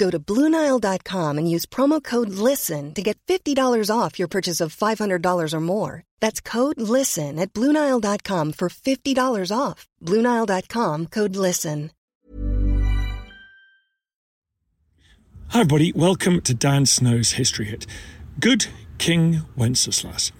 Go to BlueNile.com and use promo code LISTEN to get $50 off your purchase of $500 or more. That's code LISTEN at BlueNile.com for $50 off. BlueNile.com code LISTEN. Hi, everybody. Welcome to Dan Snow's History Hit. Good King Wenceslas.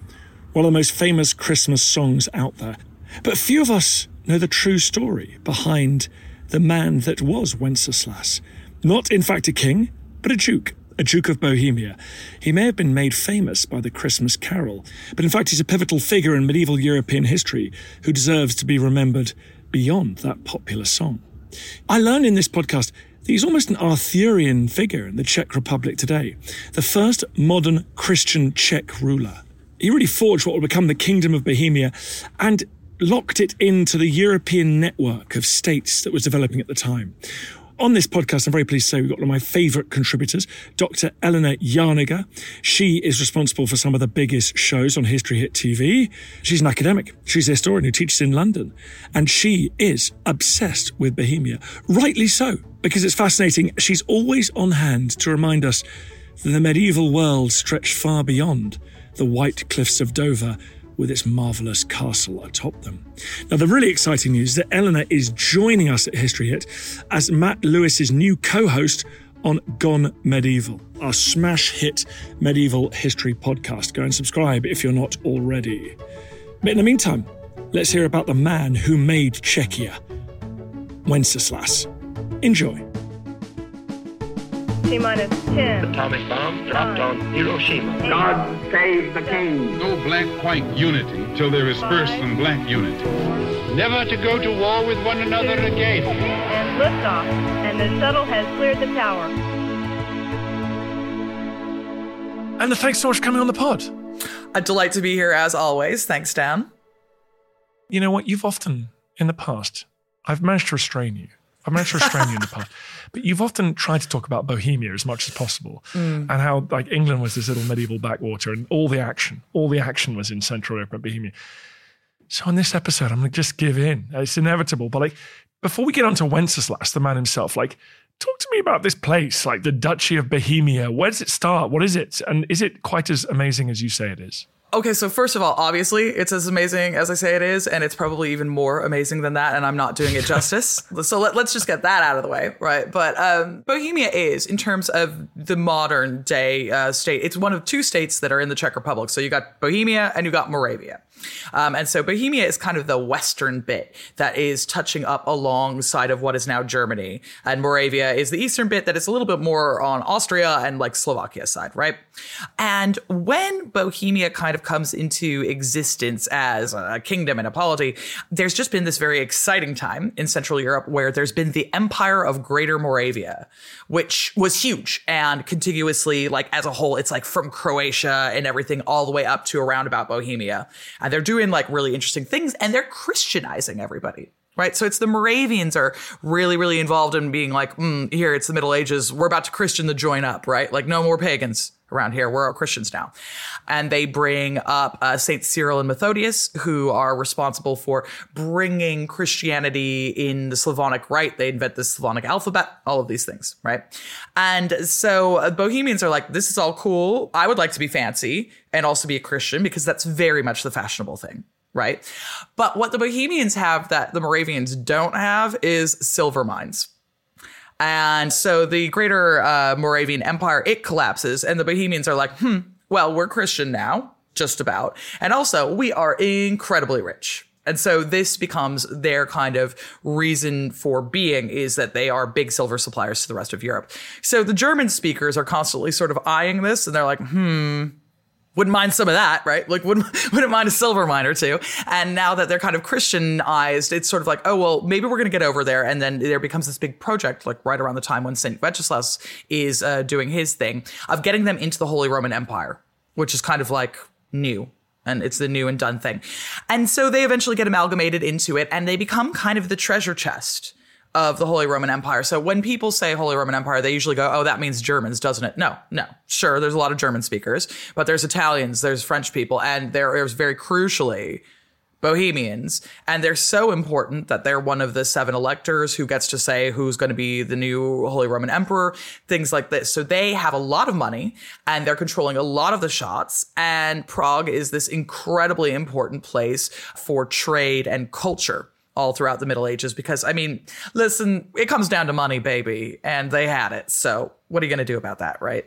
One of the most famous Christmas songs out there. But few of us know the true story behind the man that was Wenceslas. Not, in fact, a king, but a duke, a Duke of Bohemia. He may have been made famous by the Christmas Carol, but in fact, he's a pivotal figure in medieval European history who deserves to be remembered beyond that popular song. I learned in this podcast that he's almost an Arthurian figure in the Czech Republic today, the first modern Christian Czech ruler. He really forged what would become the Kingdom of Bohemia and locked it into the European network of states that was developing at the time. On this podcast, I'm very pleased to say we've got one of my favourite contributors, Dr. Eleanor Janega. She is responsible for some of the biggest shows on History Hit TV. She's an academic. She's a historian who teaches in London. And she is obsessed with Bohemia. Rightly so, because it's fascinating. She's always on hand to remind us that the medieval world stretched far beyond the white cliffs of Dover with its marvellous castle atop them. Now, the really exciting news is that Eleanor is joining us at History Hit as Matt Lewis's new co host on Gone Medieval, our smash hit medieval history podcast. Go and subscribe if you're not already. But in the meantime, let's hear about the man who made Czechia, Wenceslas. Enjoy. T minus 10. Atomic bomb dropped on Hiroshima. God save the king. No black-white unity till there is first some black unity. Never to go to war with one another again. And liftoff. And the shuttle has cleared the tower. And thanks so much for coming on the pod. A delight to be here as always. Thanks, Dan. You know what? You've often, in the past, I've managed to restrain you. I've managed to restrain you in the past. But you've often tried to talk about Bohemia as much as possible Mm. and how like England was this little medieval backwater and all the action, all the action was in Central Europe and Bohemia. So on this episode, I'm gonna just give in. It's inevitable. But like before we get on to Wenceslas, the man himself, like talk to me about this place, like the Duchy of Bohemia. Where does it start? What is it? And is it quite as amazing as you say it is? Okay, so first of all, obviously, it's as amazing as I say it is, and it's probably even more amazing than that, and I'm not doing it justice. so let, us just get that out of the way, right? But um, Bohemia is, in terms of the modern day uh, state, it's one of two states that are in the Czech Republic. So you got Bohemia and you got Moravia. Um, and so Bohemia is kind of the western bit that is touching up alongside of what is now Germany. And Moravia is the eastern bit that is a little bit more on Austria and like Slovakia side, right? And when Bohemia kind of comes into existence as a kingdom and a polity, there's just been this very exciting time in Central Europe where there's been the Empire of Greater Moravia, which was huge and contiguously, like as a whole, it's like from Croatia and everything all the way up to around about Bohemia. And they're doing like really interesting things and they're Christianizing everybody. Right. So it's the Moravians are really, really involved in being like, mm, here, it's the Middle Ages. We're about to Christian the join up, right? Like, no more pagans around here. We're all Christians now. And they bring up uh, Saint Cyril and Methodius, who are responsible for bringing Christianity in the Slavonic Rite. They invent the Slavonic alphabet, all of these things, right? And so uh, Bohemians are like, this is all cool. I would like to be fancy and also be a Christian because that's very much the fashionable thing right? But what the Bohemians have that the Moravians don't have is silver mines. And so the greater uh, Moravian Empire, it collapses, and the Bohemians are like, hmm, well, we're Christian now, just about. And also, we are incredibly rich. And so this becomes their kind of reason for being is that they are big silver suppliers to the rest of Europe. So the German speakers are constantly sort of eyeing this and they're like, hmm, wouldn't mind some of that, right? Like wouldn't wouldn't mind a silver mine or two. And now that they're kind of Christianized, it's sort of like, oh well, maybe we're going to get over there. And then there becomes this big project, like right around the time when Saint Wenceslas is uh, doing his thing of getting them into the Holy Roman Empire, which is kind of like new. And it's the new and done thing. And so they eventually get amalgamated into it and they become kind of the treasure chest of the Holy Roman Empire. So when people say Holy Roman Empire, they usually go, oh, that means Germans, doesn't it? No, no. Sure, there's a lot of German speakers, but there's Italians, there's French people, and there's very crucially Bohemians. And they're so important that they're one of the seven electors who gets to say who's going to be the new Holy Roman Emperor, things like this. So they have a lot of money and they're controlling a lot of the shots. And Prague is this incredibly important place for trade and culture all throughout the Middle Ages because, I mean, listen, it comes down to money, baby, and they had it. So what are you going to do about that, right?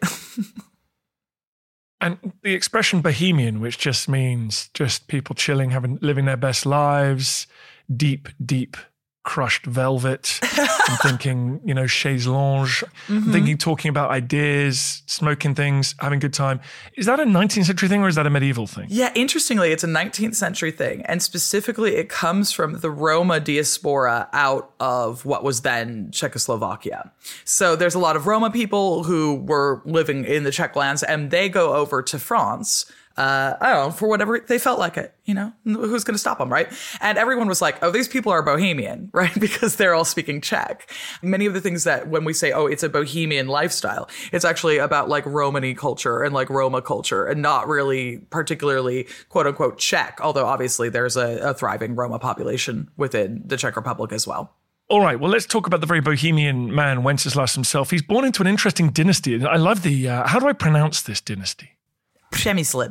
and the expression bohemian, which just means just people chilling, having living their best lives, deep, deep crushed velvet. I'm thinking, you know, chaise lounge. Mm-hmm. I'm thinking talking about ideas, smoking things, having a good time. Is that a 19th century thing or is that a medieval thing? Yeah, interestingly, it's a 19th century thing. And specifically, it comes from the Roma diaspora out of what was then Czechoslovakia. So there's a lot of Roma people who were living in the Czech lands and they go over to France uh, I don't know, for whatever they felt like it, you know, who's going to stop them, right? And everyone was like, oh, these people are Bohemian, right? Because they're all speaking Czech. Many of the things that when we say, oh, it's a Bohemian lifestyle, it's actually about like Romany culture and like Roma culture and not really particularly quote unquote Czech, although obviously there's a, a thriving Roma population within the Czech Republic as well. All right, well, let's talk about the very bohemian man, Wenceslas himself. He's born into an interesting dynasty. I love the, uh, how do I pronounce this dynasty? Přemysl.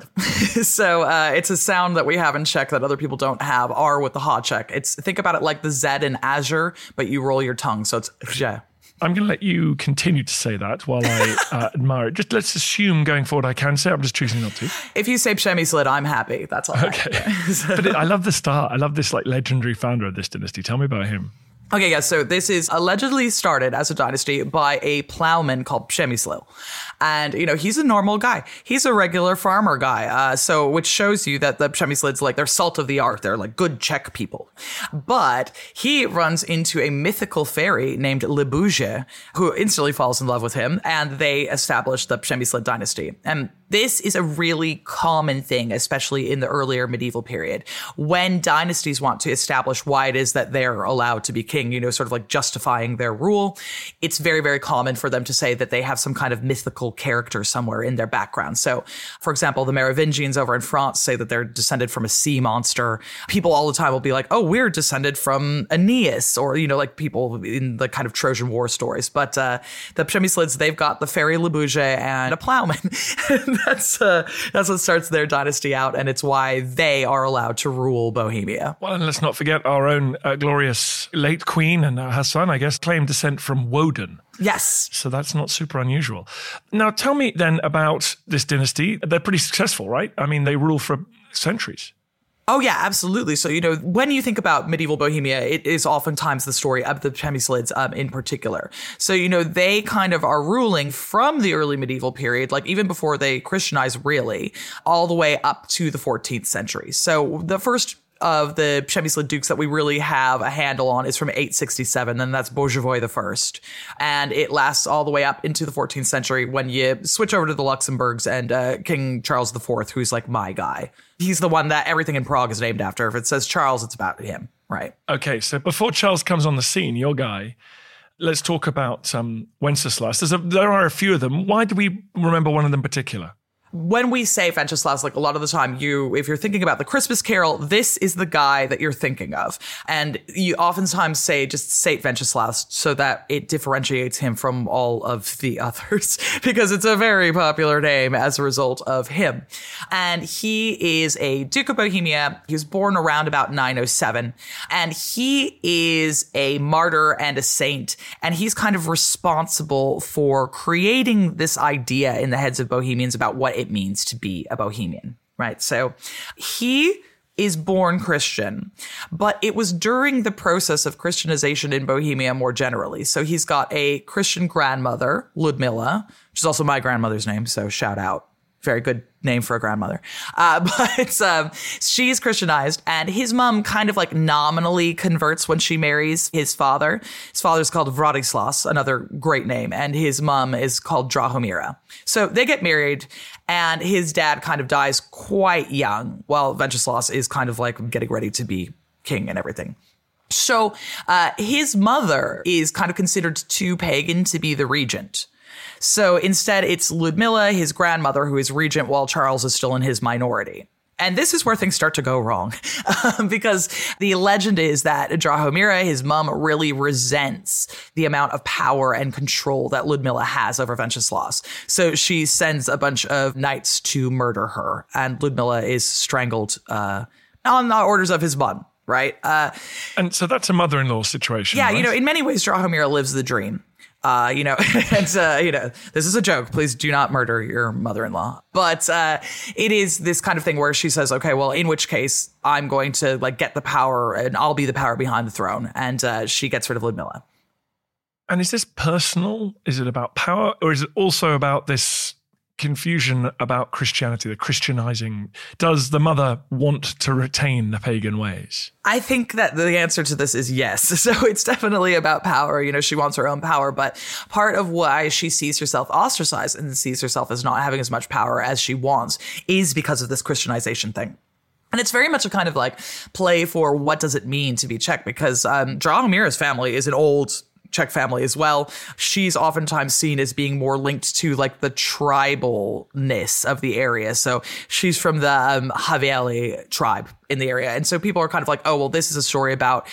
so uh, it's a sound that we have in Czech that other people don't have. R with the háček. It's think about it like the Z in Azure, but you roll your tongue, so it's rze. I'm going to let you continue to say that while I uh, admire it. Just let's assume going forward I can say. I'm just choosing not to. If you say Pshemi Slid, I'm happy. That's all. Okay. but it, I love the start. I love this like legendary founder of this dynasty. Tell me about him. Okay, yeah, so this is allegedly started as a dynasty by a plowman called Přemysl. And, you know, he's a normal guy. He's a regular farmer guy. Uh, so, which shows you that the Přemyslids, like, they're salt of the earth. They're like good Czech people. But he runs into a mythical fairy named Libuše, who instantly falls in love with him. And they establish the Přemyslid dynasty. And this is a really common thing, especially in the earlier medieval period, when dynasties want to establish why it is that they're allowed to be king, you know, sort of like justifying their rule. It's very, very common for them to say that they have some kind of mythical character somewhere in their background. So, for example, the Merovingians over in France say that they're descended from a sea monster. People all the time will be like, oh, we're descended from Aeneas, or, you know, like people in the kind of Trojan War stories. But uh, the Přemyslids, they've got the fairy Libuše and a plowman. that's uh, that's what starts their dynasty out, and it's why they are allowed to rule Bohemia. Well, and let's not forget our own uh, glorious late queen and her son, I guess, claimed descent from Woden. Yes. So that's not super unusual. Now, tell me then about this dynasty. They're pretty successful, right? I mean, they rule for centuries. Oh yeah, absolutely. So you know, when you think about medieval Bohemia, it is oftentimes the story of the Přemyslids um, in particular. So you know, they kind of are ruling from the early medieval period, like even before they Christianize, really, all the way up to the 14th century. So the first of the Přemyslid dukes that we really have a handle on is from 867, and that's Bořivoj the First, and it lasts all the way up into the 14th century when you switch over to the Luxembourgs and uh, King Charles IV, who's like my guy. He's the one that everything in Prague is named after. If it says Charles, it's about him, right? Okay, so before Charles comes on the scene, your guy. Let's talk about um, Wenceslas. A, there are a few of them. Why do we remember one of them particular? When we say Wenceslas, like a lot of the time, you, if you're thinking about the Christmas Carol, this is the guy that you're thinking of. And you oftentimes say just Saint Wenceslas so that it differentiates him from all of the others because it's a very popular name as a result of him. And he is a Duke of Bohemia. He was born around about 907 and he is a martyr and a saint. And he's kind of responsible for creating this idea in the heads of Bohemians about what it means to be a Bohemian, right? So he is born Christian, but it was during the process of Christianization in Bohemia more generally. So he's got a Christian grandmother, Ludmilla, which is also my grandmother's name. So shout out very good name for a grandmother. Uh, but um, she's Christianized, and his mom kind of like nominally converts when she marries his father. His father's called Vladislas, another great name, and his mom is called Drahomira. So they get married, and his dad kind of dies quite young, while Wenceslas is kind of like getting ready to be king and everything. So uh, his mother is kind of considered too pagan to be the regent. So instead, it's Ludmilla, his grandmother, who is regent while Charles is still in his minority. And this is where things start to go wrong um, because the legend is that Drahomira, his mom, really resents the amount of power and control that Ludmilla has over Wenceslas. So she sends a bunch of knights to murder her, and Ludmilla is strangled uh, on the orders of his mom, right? Uh, and so that's a mother in law situation. Yeah, right? you know, in many ways, Drahomira lives the dream. Uh, you know, uh, you know, this is a joke. Please do not murder your mother-in-law. But, uh, it is this kind of thing where she says, okay, well, in which case I'm going to like get the power and I'll be the power behind the throne. And, uh, she gets rid of Ludmilla. And is this personal? Is it about power or is it also about this confusion about Christianity, the Christianizing. Does the mother want to retain the pagan ways? I think that the answer to this is yes. So it's definitely about power. You know, she wants her own power, but part of why she sees herself ostracized and sees herself as not having as much power as she wants is because of this Christianization thing. And it's very much a kind of like play for what does it mean to be Czech because um, Drahomira's family is an old Czech family as well. She's oftentimes seen as being more linked to like the tribalness of the area. So she's from the um, Hevelli tribe in the area. And so people are kind of like, oh, well, this is a story about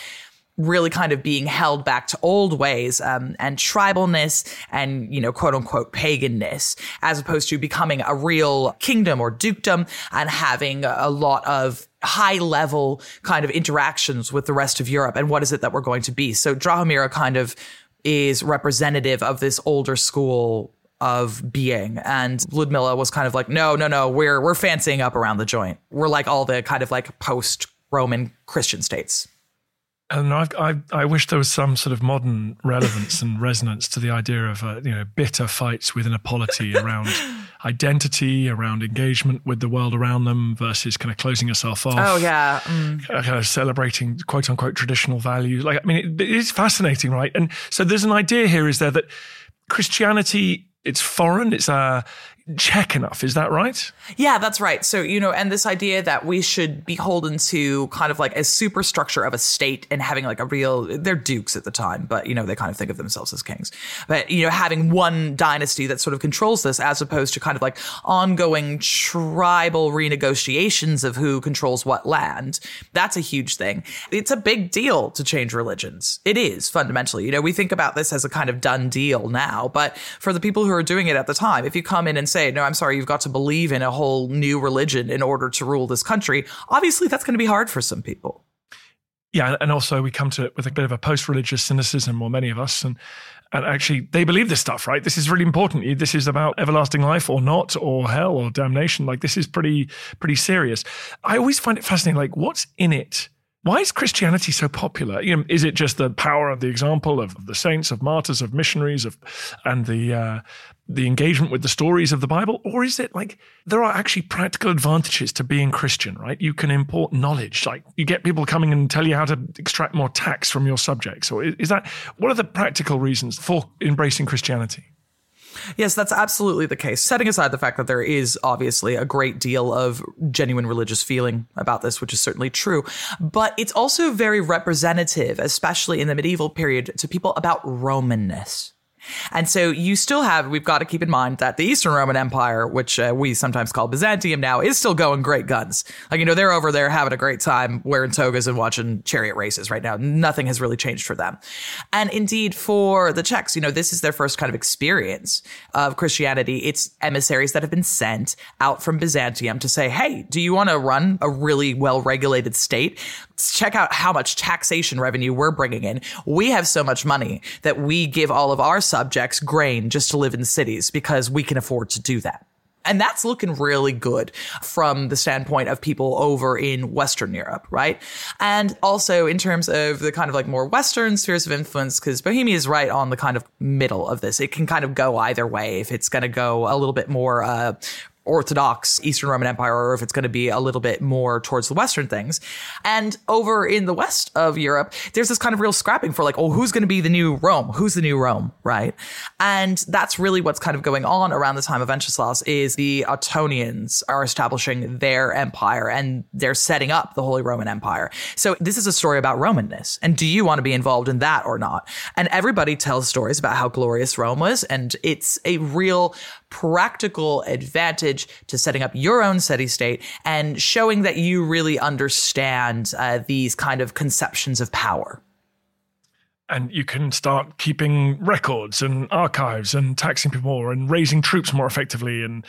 really kind of being held back to old ways um, and tribalness and you know quote unquote paganness as opposed to becoming a real kingdom or dukedom and having a lot of high level kind of interactions with the rest of Europe and what is it that we're going to be? So Drahomira kind of is representative of this older school of being and Ludmilla was kind of like no no no we're we're fancying up around the joint. We're like all the kind of like post Roman Christian states. And I, I, I, wish there was some sort of modern relevance and resonance to the idea of uh, you know bitter fights within a polity around identity, around engagement with the world around them versus kind of closing yourself off. Oh yeah, mm. kind of celebrating quote unquote traditional values. Like I mean, it, it is fascinating, right? And so there's an idea here, is there that Christianity it's foreign. It's uh, Czech enough. Is that right? Yeah, that's right. So, you know, and this idea that we should be beholden to kind of like a superstructure of a state and having like a real, they're dukes at the time, but, you know, they kind of think of themselves as kings. But, you know, having one dynasty that sort of controls this as opposed to kind of like ongoing tribal renegotiations of who controls what land, that's a huge thing. It's a big deal to change religions. It is fundamentally. You know, we think about this as a kind of done deal now, but for the people who are doing it at the time, if you come in and say, say, no, I'm sorry, you've got to believe in a whole new religion in order to rule this country, obviously that's going to be hard for some people. Yeah, and also we come to it with a bit of a post-religious cynicism, or many of us, and and actually they believe this stuff, right? This is really important. This is about everlasting life or not, or hell or damnation. Like this is pretty pretty serious. I always find it fascinating. Like what's in it? Why is Christianity so popular? You know, is it just the power of the example of the saints, of martyrs, of missionaries, of and the uh, the engagement with the stories of the Bible? Or is it like there are actually practical advantages to being Christian, right? You can import knowledge, like you get people coming and tell you how to extract more tax from your subjects. Or is that what are the practical reasons for embracing Christianity? Yes, that's absolutely the case. Setting aside the fact that there is obviously a great deal of genuine religious feeling about this, which is certainly true, but it's also very representative, especially in the medieval period, to people about Romanness And so you still have, we've got to keep in mind that the Eastern Roman Empire, which uh, we sometimes call Byzantium now, is still going great guns. Like, you know, they're over there having a great time wearing togas and watching chariot races right now. Nothing has really changed for them. And indeed, for the Czechs, you know, this is their first kind of experience of Christianity. It's emissaries that have been sent out from Byzantium to say, hey, do you want to run a really well regulated state? Check out how much taxation revenue we're bringing in. We have so much money that we give all of our subjects grain just to live in cities because we can afford to do that. And that's looking really good from the standpoint of people over in Western Europe, right? And also in terms of the kind of like more Western spheres of influence, because Bohemia is right on the kind of middle of this. It can kind of go either way. If it's going to go a little bit more uh, Orthodox Eastern Roman Empire or if it's going to be a little bit more towards the Western things. And over in the west of Europe, there's this kind of real scrapping for like, oh, who's going to be the new Rome? Who's the new Rome, right? And that's really what's kind of going on around the time of Wenceslas is the Ottonians are establishing their empire and they're setting up the Holy Roman Empire. So this is a story about Romanness. And do you want to be involved in that or not? And everybody tells stories about how glorious Rome was. And it's a real practical advantage to setting up your own city state and showing that you really understand uh, these kind of conceptions of power. And you can start keeping records and archives and taxing people more and raising troops more effectively and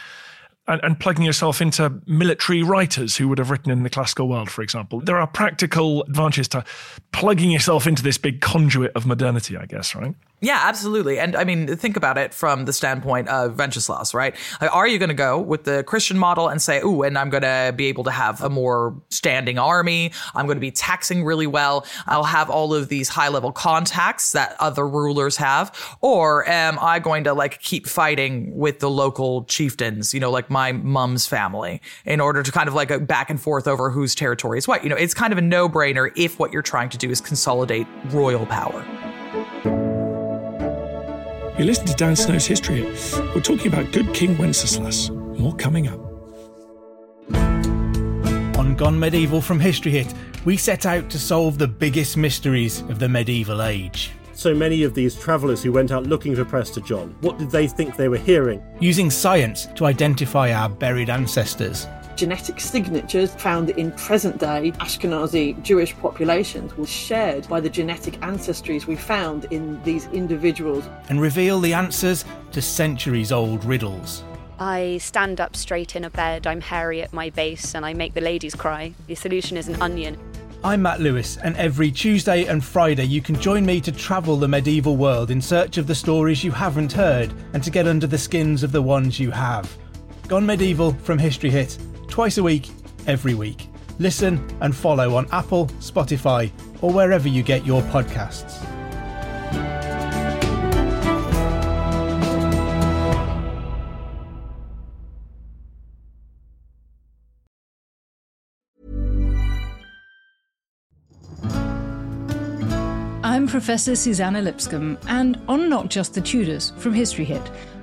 and, and, plugging yourself into military writers who would have written in the classical world, for example. There are practical advantages to plugging yourself into this big conduit of modernity, I guess, right? Yeah, absolutely. And I mean, think about it from the standpoint of Wenceslas, right? Like, are you going to go with the Christian model and say, ooh, and I'm going to be able to have a more standing army. I'm going to be taxing really well. I'll have all of these high level contacts that other rulers have. Or am I going to like keep fighting with the local chieftains, you know, like my mom's family in order to kind of like go back and forth over whose territory is what? You know, it's kind of a no brainer if what you're trying to do is consolidate royal power. You listen to Dan Snow's History We're talking about good King Wenceslas. More coming up. On Gone Medieval from History Hit, we set out to solve the biggest mysteries of the medieval age. So many of these travellers who went out looking for Prester John, what did they think they were hearing? Using science to identify our buried ancestors genetic signatures found in present day Ashkenazi Jewish populations were shared by the genetic ancestries we found in these individuals. And reveal the answers to centuries old riddles. I stand up straight in a bed, I'm hairy at my base, and I make the ladies cry. The solution is an onion. I'm Matt Lewis, and every Tuesday and Friday you can join me to travel the medieval world in search of the stories you haven't heard and to get under the skins of the ones you have. Gone Medieval from History Hit twice a week, every week. Listen and follow on Apple, Spotify, or wherever you get your podcasts. I'm Professor Suzannah Lipscomb, and on Not Just the Tudors from History Hit,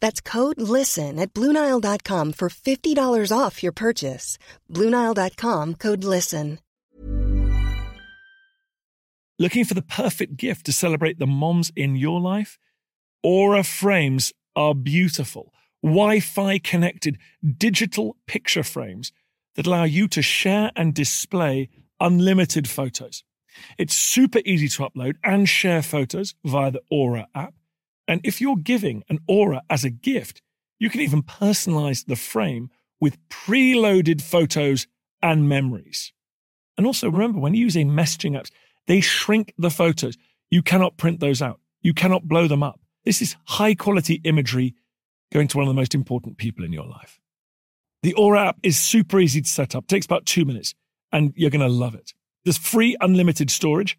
That's code LISTEN at Bluenile.com for $50 off your purchase. Bluenile.com code LISTEN. Looking for the perfect gift to celebrate the moms in your life? Aura frames are beautiful, Wi Fi connected digital picture frames that allow you to share and display unlimited photos. It's super easy to upload and share photos via the Aura app. And if you're giving an Aura as a gift, You can even personalize the frame with preloaded photos and memories. And also remember, when you use a messaging apps, they shrink the photos. You cannot print those out. You cannot blow them up. This is high quality imagery going to one of the most important people in your life. The Aura app is super easy to set up, takes about two minutes, and you're going to love it. There's free unlimited storage,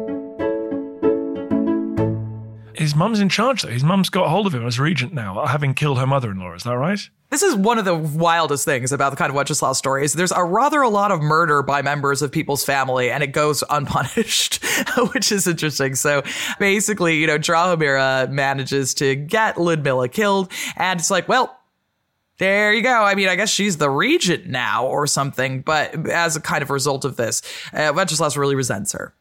His mum's in charge, though. His mum's got hold of him as regent now, having killed her mother in law. Is that right? This is one of the wildest things about the kind of Wenceslas story is there's a rather a lot of murder by members of people's family and it goes unpunished, which is interesting. So basically, you know, Drahomira manages to get Ludmilla killed and it's like, well, there you go. I mean, I guess she's the regent now or something, but as a kind of result of this, uh, Wenceslas really resents her.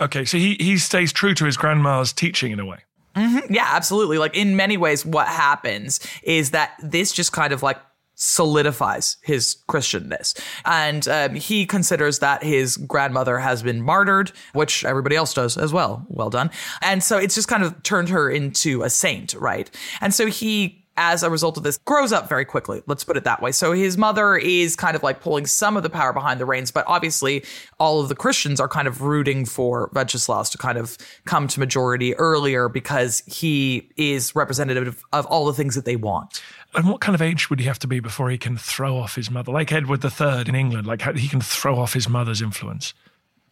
Okay, so he, he stays true to his grandma's teaching in a way. Mm-hmm. Yeah, absolutely. Like in many ways, what happens is that this just kind of like solidifies his Christianness. And um, he considers that his grandmother has been martyred, which everybody else does as well. Well done. And so it's just kind of turned her into a saint, right? And so he as a result of this, grows up very quickly. Let's put it that way. So his mother is kind of like pulling some of the power behind the reins, but obviously all of the Christians are kind of rooting for Venceslas to kind of come to majority earlier because he is representative of all the things that they want. And what kind of age would he have to be before he can throw off his mother? Like Edward III in England, like he can throw off his mother's influence.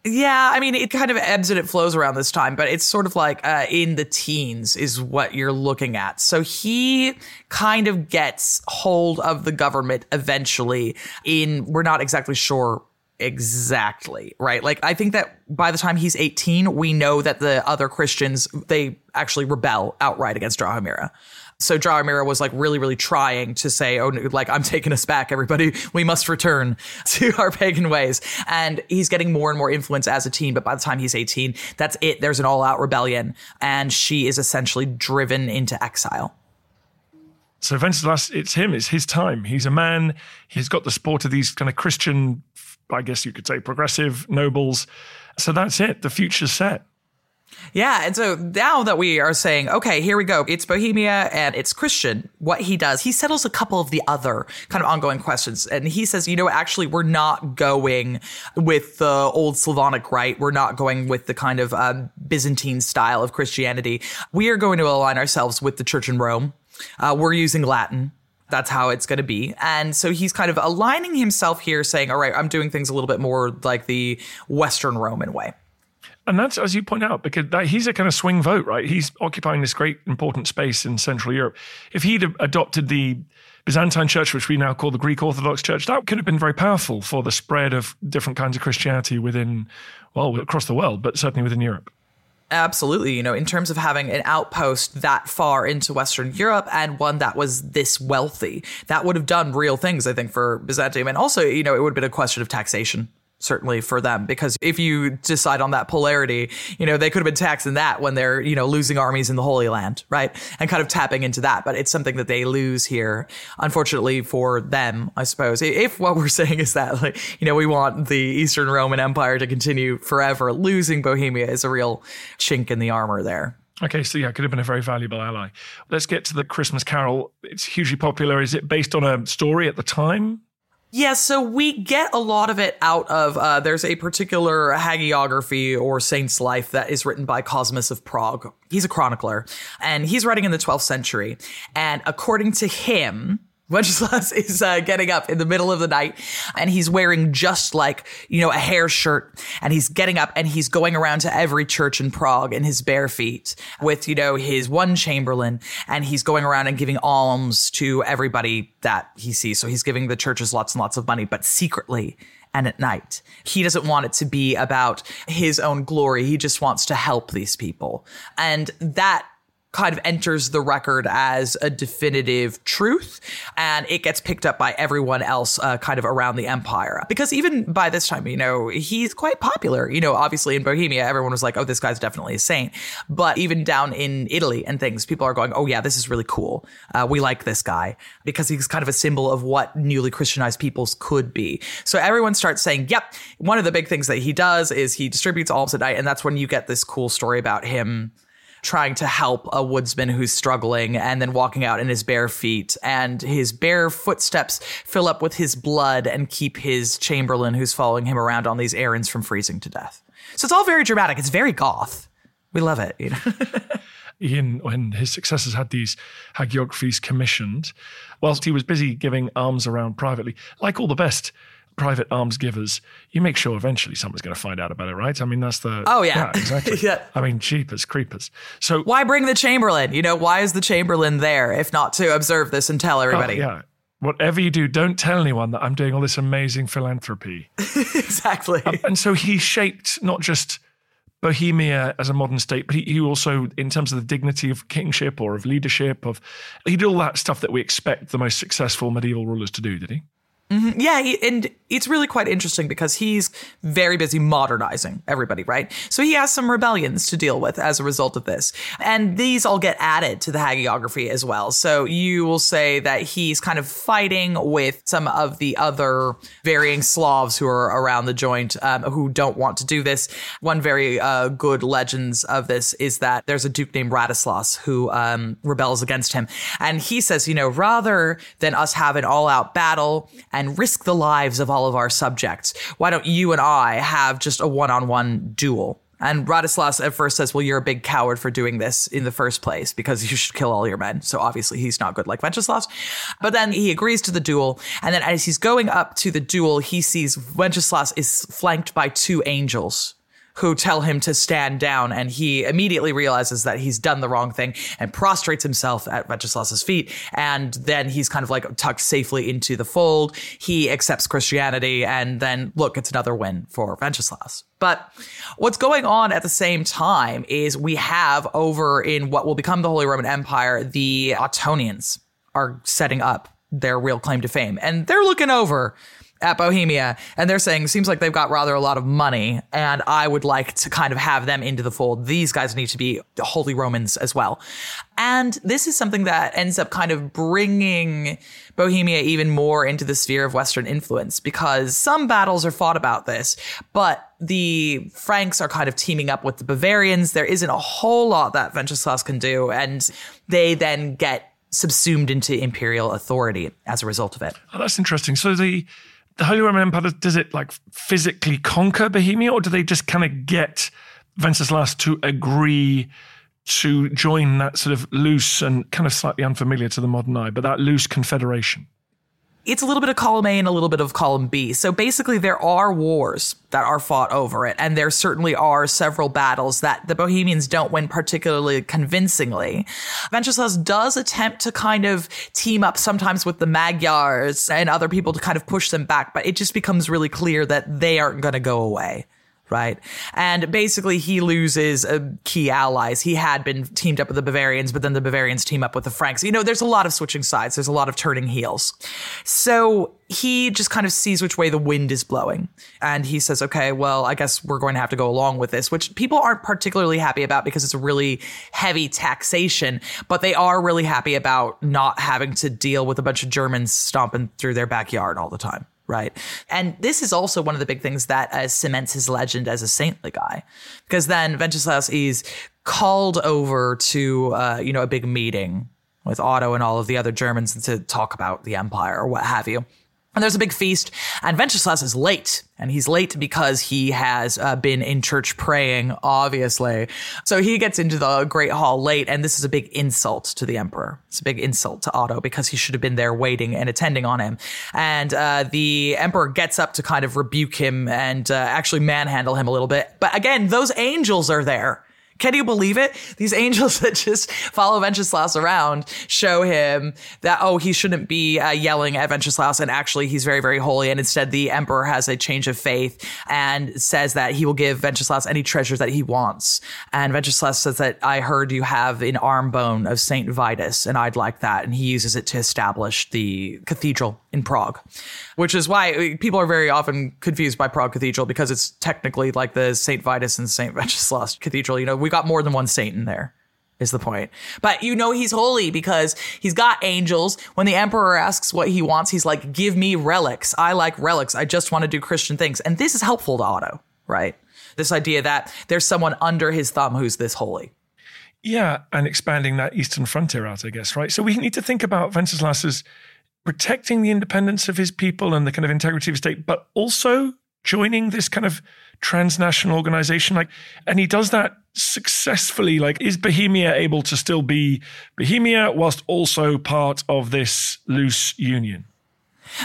Yeah, I mean, it kind of ebbs and it flows around this time, but it's sort of like uh, in the teens is what you're looking at. So he kind of gets hold of the government eventually. In we're not exactly sure exactly right like i think that by the time he's 18 we know that the other christians they actually rebel outright against drahomira so Drahomira was like really, really trying to say, oh, like, I'm taking us back, everybody. We must return to our pagan ways. And he's getting more and more influence as a teen. But by the time he's 18, that's it. There's an all out rebellion. And she is essentially driven into exile. So Venceslas, it's him, it's his time. He's a man, he's got the support of these kind of Christian, I guess you could say, progressive nobles. So that's it. The future's set. Yeah. And so now that we are saying, okay, here we go. It's Bohemia and it's Christian. What he does, he settles a couple of the other kind of ongoing questions. And he says, you know, actually, we're not going with the old Slavonic rite. We're not going with the kind of um, Byzantine style of Christianity. We are going to align ourselves with the church in Rome. Uh, we're using Latin that's how it's going to be. And so he's kind of aligning himself here, saying, all right, I'm doing things a little bit more like the Western Roman way. And that's, as you point out, because that, he's a kind of swing vote, right? He's occupying this great important space in Central Europe. If he'd adopted the Byzantine Church, which we now call the Greek Orthodox Church, that could have been very powerful for the spread of different kinds of Christianity within, well, across the world, but certainly within Europe. Absolutely. You know, in terms of having an outpost that far into Western Europe and one that was this wealthy, that would have done real things, I think, for Byzantium. And also, you know, it would have been a question of taxation certainly for them because if you decide on that polarity you know they could have been taxing that when they're you know losing armies in the holy land right and kind of tapping into that but it's something that they lose here unfortunately for them i suppose if what we're saying is that like you know we want the eastern roman empire to continue forever losing bohemia is a real chink in the armor there Okay, so yeah, could have been a very valuable ally. Let's get to the Christmas Carol. It's hugely popular. Is it based on a story at the time? Yeah, so we get a lot of it out of uh, there's a particular hagiography or saint's life that is written by Cosmas of Prague. He's a chronicler, and he's writing in the 12th century. And according to him, Wenceslas is uh, getting up in the middle of the night and he's wearing just like, you know, a hair shirt and he's getting up and he's going around to every church in Prague in his bare feet with, you know, his one chamberlain and he's going around and giving alms to everybody that he sees. So he's giving the churches lots and lots of money, but secretly and at night. He doesn't want it to be about his own glory. He just wants to help these people. And that kind of enters the record as a definitive truth and it gets picked up by everyone else uh, kind of around the empire. Because even by this time you know he's quite popular. You know obviously in bohemia everyone was like oh this guy's definitely a saint. But even down in italy and things people are going oh yeah this is really cool. Uh, we like this guy because he's kind of a symbol of what newly christianized peoples could be. So everyone starts saying yep one of the big things that he does is he distributes alms at night and that's when you get this cool story about him trying to help a woodsman who's struggling and then walking out in his bare feet and his bare footsteps fill up with his blood and keep his chamberlain who's following him around on these errands from freezing to death. So it's all very dramatic. It's very goth. We love it. You know? Ian, when his successors had these hagiographies commissioned, whilst he was busy giving alms around privately, like all the best private alms givers, you make sure eventually someone's going to find out about it, right? I mean, that's the. Oh, yeah. yeah exactly. yeah. I mean, cheapers, creepers. So. Why bring the Chamberlain? You know, why is the Chamberlain there if not to observe this and tell everybody? Oh, yeah. Whatever you do, don't tell anyone that I'm doing all this amazing philanthropy. exactly. Um, and so he shaped not just Bohemia as a modern state, but he, he, also, in terms of the dignity of kingship or of leadership, of he did all that stuff that we expect the most successful medieval rulers to do. Did he? Mm-hmm. Yeah, he, and it's really quite interesting because he's very busy modernizing everybody, right? So he has some rebellions to deal with as a result of this. And these all get added to the hagiography as well. So you will say that he's kind of fighting with some of the other varying Slavs who are around the joint um, who don't want to do this. One very uh, good legends of this is that there's a duke named Radislas who um, rebels against him. And he says, you know, rather than us have an all out battle, and risk the lives of all of our subjects. Why don't you and I have just a one on one duel? And Radislas at first says, Well, you're a big coward for doing this in the first place because you should kill all your men. So obviously he's not good like Venceslas. But then he agrees to the duel. And then as he's going up to the duel, he sees Venceslas is flanked by two angels who tell him to stand down. And he immediately realizes that he's done the wrong thing and prostrates himself at Venceslas's feet. And then he's kind of like tucked safely into the fold. He accepts Christianity. And then look, it's another win for Venceslas. But what's going on at the same time is we have over in what will become the Holy Roman Empire, the Ottonians are setting up their real claim to fame. And they're looking over at Bohemia, and they're saying seems like they've got rather a lot of money, and I would like to kind of have them into the fold. These guys need to be holy Romans as well. And this is something that ends up kind of bringing Bohemia even more into the sphere of Western influence because some battles are fought about this, but the Franks are kind of teaming up with the Bavarians. There isn't a whole lot that Venceslas can do, and they then get subsumed into imperial authority as a result of it. Oh, that's interesting. So the the Holy Roman Empire, does it like physically conquer Bohemia or do they just kind of get Venceslas to agree to join that sort of loose and kind of slightly unfamiliar to the modern eye, but that loose confederation? It's a little bit of column A and a little bit of column B. So basically, there are wars that are fought over it, and there certainly are several battles that the Bohemians don't win particularly convincingly. Venceslas does attempt to kind of team up sometimes with the Magyars and other people to kind of push them back, but it just becomes really clear that they aren't going to go away right? And basically, he loses uh, key allies. He had been teamed up with the Bavarians, but then the Bavarians team up with the Franks. You know, there's a lot of switching sides. There's a lot of turning heels. So he just kind of sees which way the wind is blowing. And he says, okay, well, I guess we're going to have to go along with this, which people aren't particularly happy about because it's a really heavy taxation, but they are really happy about not having to deal with a bunch of Germans stomping through their backyard all the time right? And this is also one of the big things that uh, cements his legend as a saintly guy, because then Venceslas is called over to uh, you know a big meeting with Otto and all of the other Germans to talk about the empire or what have you. And there's a big feast, and Venceslas is late. And he's late because he has uh, been in church praying, obviously. So he gets into the Great Hall late, and this is a big insult to the Emperor. It's a big insult to Otto because he should have been there waiting and attending on him. And uh, the Emperor gets up to kind of rebuke him and uh, actually manhandle him a little bit. But again, those angels are there Can you believe it? These angels that just follow Wenceslaus around show him that, oh, he shouldn't be uh, yelling at Wenceslaus, and actually he's very, very holy. And instead, the emperor has a change of faith and says that he will give Wenceslaus any treasures that he wants. And Wenceslaus says that I heard you have an arm bone of Saint Vitus, and I'd like that. And he uses it to establish the cathedral in Prague, which is why uh, people are very often confused by Prague Cathedral because it's technically like the St. Vitus and St. Wenceslaus Cathedral. You know, we got more than one saint in there. Is the point. But you know he's holy because he's got angels. When the emperor asks what he wants, he's like, give me relics. I like relics. I just want to do Christian things. And this is helpful to Otto, right? This idea that there's someone under his thumb who's this holy. Yeah, and expanding that eastern frontier out, I guess, right? So we need to think about Wenceslas as protecting the independence of his people and the kind of integrity of his state, but also joining this kind of transnational organization. Like, and he does that successfully. Like, is Bohemia able to still be Bohemia whilst also part of this loose union?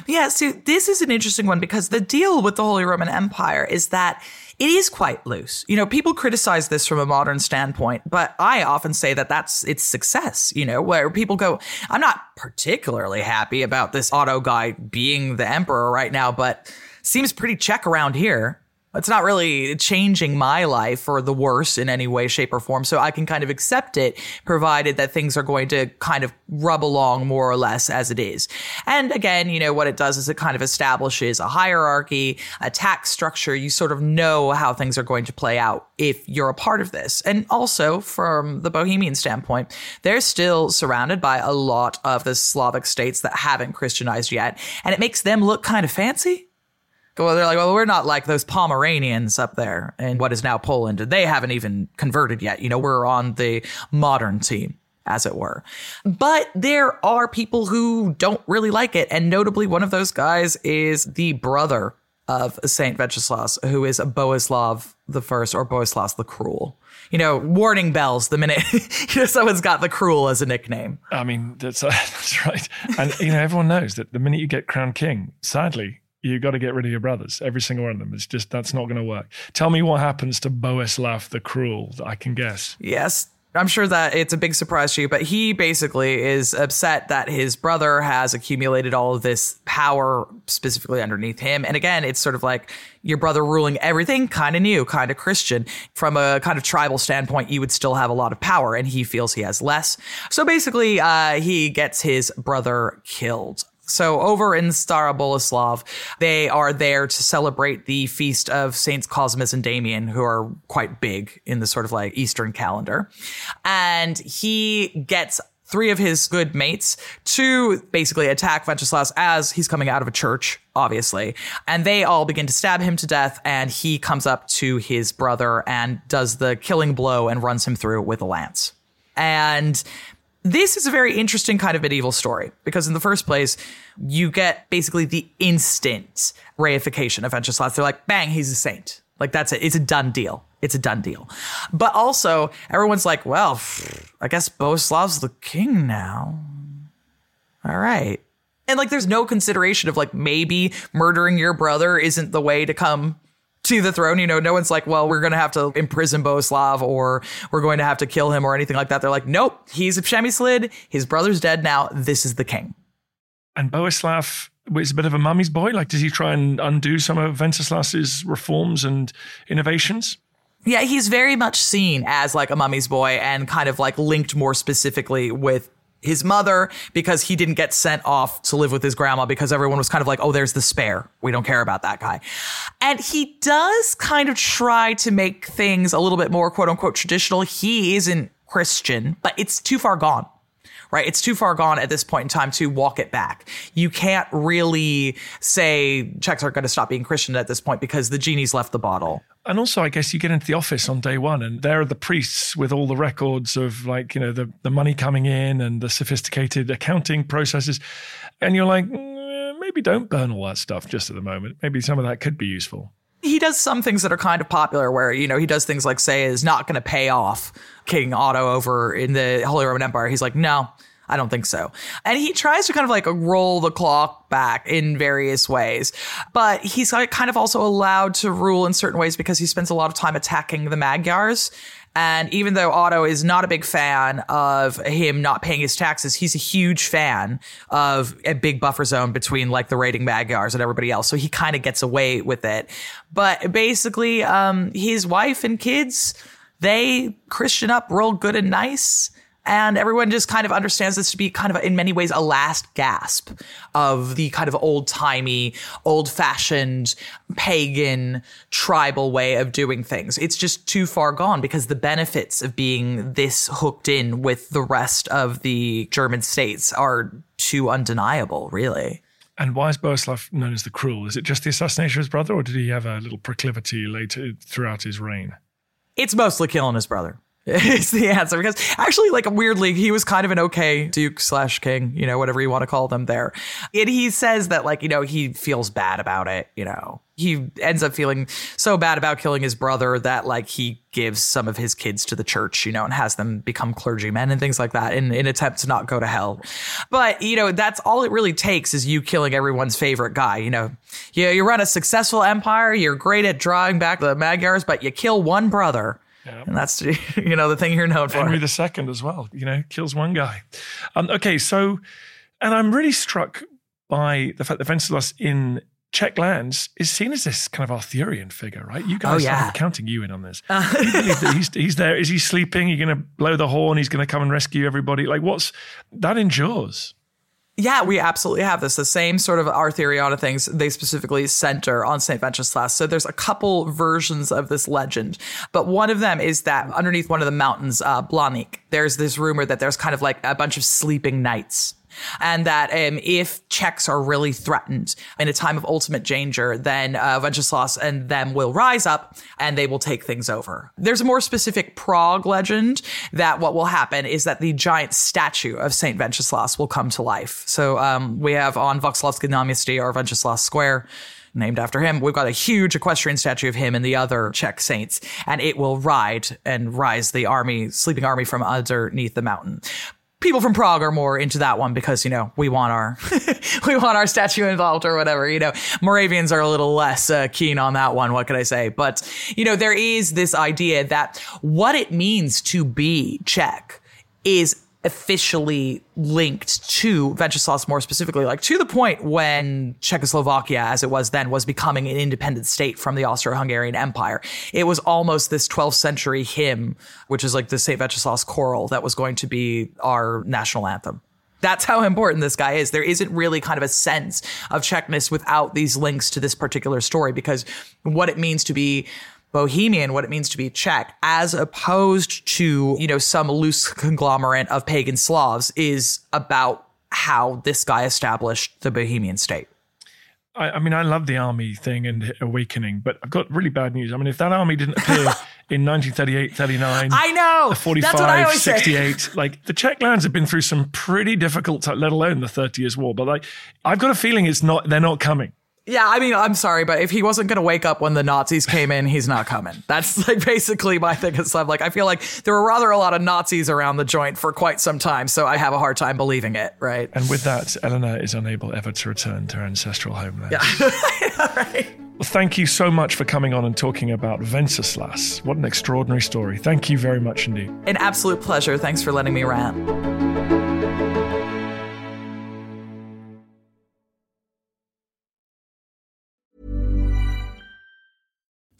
Yeah, so this is an interesting one because the deal with the Holy Roman Empire is that it is quite loose. You know, people criticize this from a modern standpoint, but I often say that that's its success, you know, where people go, I'm not particularly happy about this Otto guy being the emperor right now, but seems pretty check around here it's not really changing my life for the worse in any way, shape, or form. So I can kind of accept it, provided that things are going to kind of rub along more or less as it is. And again, you know, what it does is it kind of establishes a hierarchy, a tax structure. You sort of know how things are going to play out if you're a part of this. And also, from the Bohemian standpoint, they're still surrounded by a lot of the Slavic states that haven't Christianized yet. And it makes them look kind of fancy well, they're like, well, we're not like those Pomeranians up there in what is now Poland. They haven't even converted yet. You know, we're on the modern team, as it were. But there are people who don't really like it. And notably, one of those guys is the brother of Saint Wenceslaus, who is Boleslav the First or Boleslaus the Cruel. You know, warning bells the minute you know someone's got the Cruel as a nickname. I mean, that's uh, that's right. And you know, everyone knows that the minute you get crowned king, sadly, you got to get rid of your brothers, every single one of them. It's just that's not going to work. Tell me what happens to Boleslav the Cruel. I can guess. Yes, I'm sure that it's a big surprise to you, but he basically is upset that his brother has accumulated all of this power specifically underneath him. And again, it's sort of like your brother ruling everything, kind of new, kind of Christian. From a kind of tribal standpoint, you would still have a lot of power, and he feels he has less. So basically, uh, he gets his brother killed. So over in Stara Boleslav, they are there to celebrate the feast of Saints Cosmas and Damian, who are quite big in the sort of like Eastern calendar. And he gets three of his good mates to basically attack Wenceslaus as he's coming out of a church, obviously. And they all begin to stab him to death. And he comes up to his brother and does the killing blow and runs him through with a lance. And this is a very interesting kind of medieval story because in the first place, you get basically the instant reification of Wenceslaus. They're like, bang, he's a saint. Like that's it. It's a done deal. It's a done deal. But also, everyone's like, well, I guess Boleslav's the king now. All right. And like, there's no consideration of like maybe murdering your brother isn't the way to come to the throne. You know, no one's like, well, we're going to have to imprison Boleslav or we're going to have to kill him or anything like that. They're like, nope, he's a Přemyslid. His brother's dead now. This is the king. And Boleslav is a bit of a mummy's boy. Like, does he try and undo some of Wenceslas's reforms and innovations? Yeah, he's very much seen as like a mummy's boy and kind of like linked more specifically with his mother because he didn't get sent off to live with his grandma because everyone was kind of like, oh, there's the spare. We don't care about that guy. And he does kind of try to make things a little bit more quote unquote traditional. He isn't Christian, but it's too far gone right? It's too far gone at this point in time to walk it back. You can't really say Czechs aren't going to stop being Christian at this point because the genie's left the bottle. And also, I guess you get into the office on day one, and there are the priests with all the records of like you know the the money coming in and the sophisticated accounting processes, and you're like, mm, maybe don't burn all that stuff just at the moment. Maybe some of that could be useful. He does some things that are kind of popular where you know he does things like say is not going to pay off king otto over in the holy roman empire. He's like no I don't think so. And he tries to kind of like roll the clock back in various ways. But he's kind of also allowed to rule in certain ways because he spends a lot of time attacking the Magyars And even though Otto is not a big fan of him not paying his taxes, he's a huge fan of a big buffer zone between like the raiding Magyars and everybody else. So he kind of gets away with it. But basically, um, his wife and kids, they Christian up real good and nice. And everyone just kind of understands this to be kind of, in many ways, a last gasp of the kind of old timey, old fashioned, pagan, tribal way of doing things. It's just too far gone because the benefits of being this hooked in with the rest of the German states are too undeniable, really. And why is Boleslav known as the Cruel? Is it just the assassination of his brother, or did he have a little proclivity later throughout his reign? It's mostly killing his brother. Is the answer because actually like weirdly he was kind of an okay duke slash king you know whatever you want to call them there. And he says that like you know he feels bad about it you know. He ends up feeling so bad about killing his brother that like he gives some of his kids to the church you know and has them become clergymen and things like that in an attempt to not go to hell. But you know that's all it really takes is you killing everyone's favorite guy you know. You, you run a successful empire you're great at drawing back the magyars but you kill one brother yeah. And that's you know the thing you're known for. Henry II as well. You know, kills one guy. Um, okay, so and I'm really struck by the fact that Wenceslas in Czech lands is seen as this kind of Arthurian figure, right? You guys, oh, yeah. I'm counting you in on this. that he's, he's there? Is he sleeping? You're going to blow the horn? He's going to come and rescue everybody? Like, what's that endures? Yeah, we absolutely have this. The same sort of Arthuriana things they specifically center on St. Wenceslas. So there's a couple versions of this legend, but one of them is that underneath one of the mountains, uh, Blanik, there's this rumor that there's kind of like a bunch of sleeping knights and that um, if Czechs are really threatened in a time of ultimate danger, then uh, and them will rise up and they will take things over. There's a more specific Prague legend that what will happen is that the giant statue of Saint Wenceslas will come to life. So um, we have on Václavské náměstí or Wenceslas Square named after him. We've got a huge equestrian statue of him and the other Czech saints, and it will ride and rise the army, sleeping army from underneath the mountain people from Prague are more into that one because you know we want our we want our statue involved or whatever. You know, Moravians are a little less uh, keen on that one. What can I say? But you know, there is this idea that what it means to be Czech is officially linked to Wenceslas more specifically, like to the point when Czechoslovakia, as it was then, was becoming an independent state from the Austro-Hungarian Empire. It was almost this 12th century hymn, which is like the St. Wenceslas chorale that was going to be our national anthem. That's how important this guy is. There isn't really kind of a sense of Czechness without these links to this particular story because what it means to be Bohemian, what it means to be Czech, as opposed to, you know, some loose conglomerate of pagan Slavs, is about how this guy established the Bohemian state. I, I, mean, I love the army thing and awakening, but I've got really bad news. I mean, if that army didn't appear in 1938, 39, I know, 45, 68, say. like the Czech lands have been through some pretty difficult, time, let alone the 30 Years' War. But like, I've got a feeling it's not, they're not coming. Yeah, I mean, I'm sorry, but if he wasn't going to wake up when the Nazis came in, he's not coming. That's like basically my thing. Is like I feel like there were rather a lot of Nazis around the joint for quite some time, so I have a hard time believing it. Right. And with that, Eleanor is unable ever to return to her ancestral homeland. Yeah. right. Well, thank you so much for coming on and talking about Wenceslas. What an extraordinary story. Thank you very much indeed. An absolute pleasure. Thanks for letting me rant.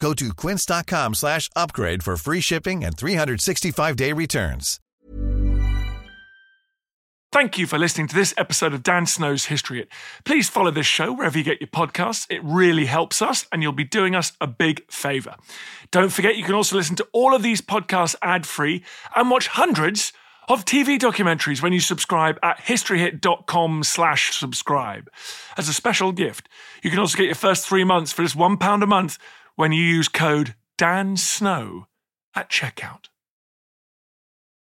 Go to quince.com slash upgrade for free shipping and 365-day returns. Thank you for listening to this episode of Dan Snow's History Hit. Please follow this show wherever you get your podcasts. It really helps us, and you'll be doing us a big favour. Don't forget, you can also listen to all of these podcasts ad free and watch hundreds of TV documentaries when you subscribe at historyhit.com slash subscribe. As a special gift, you can also get your first three months for just £1 a month when you use code Dan Snow at checkout.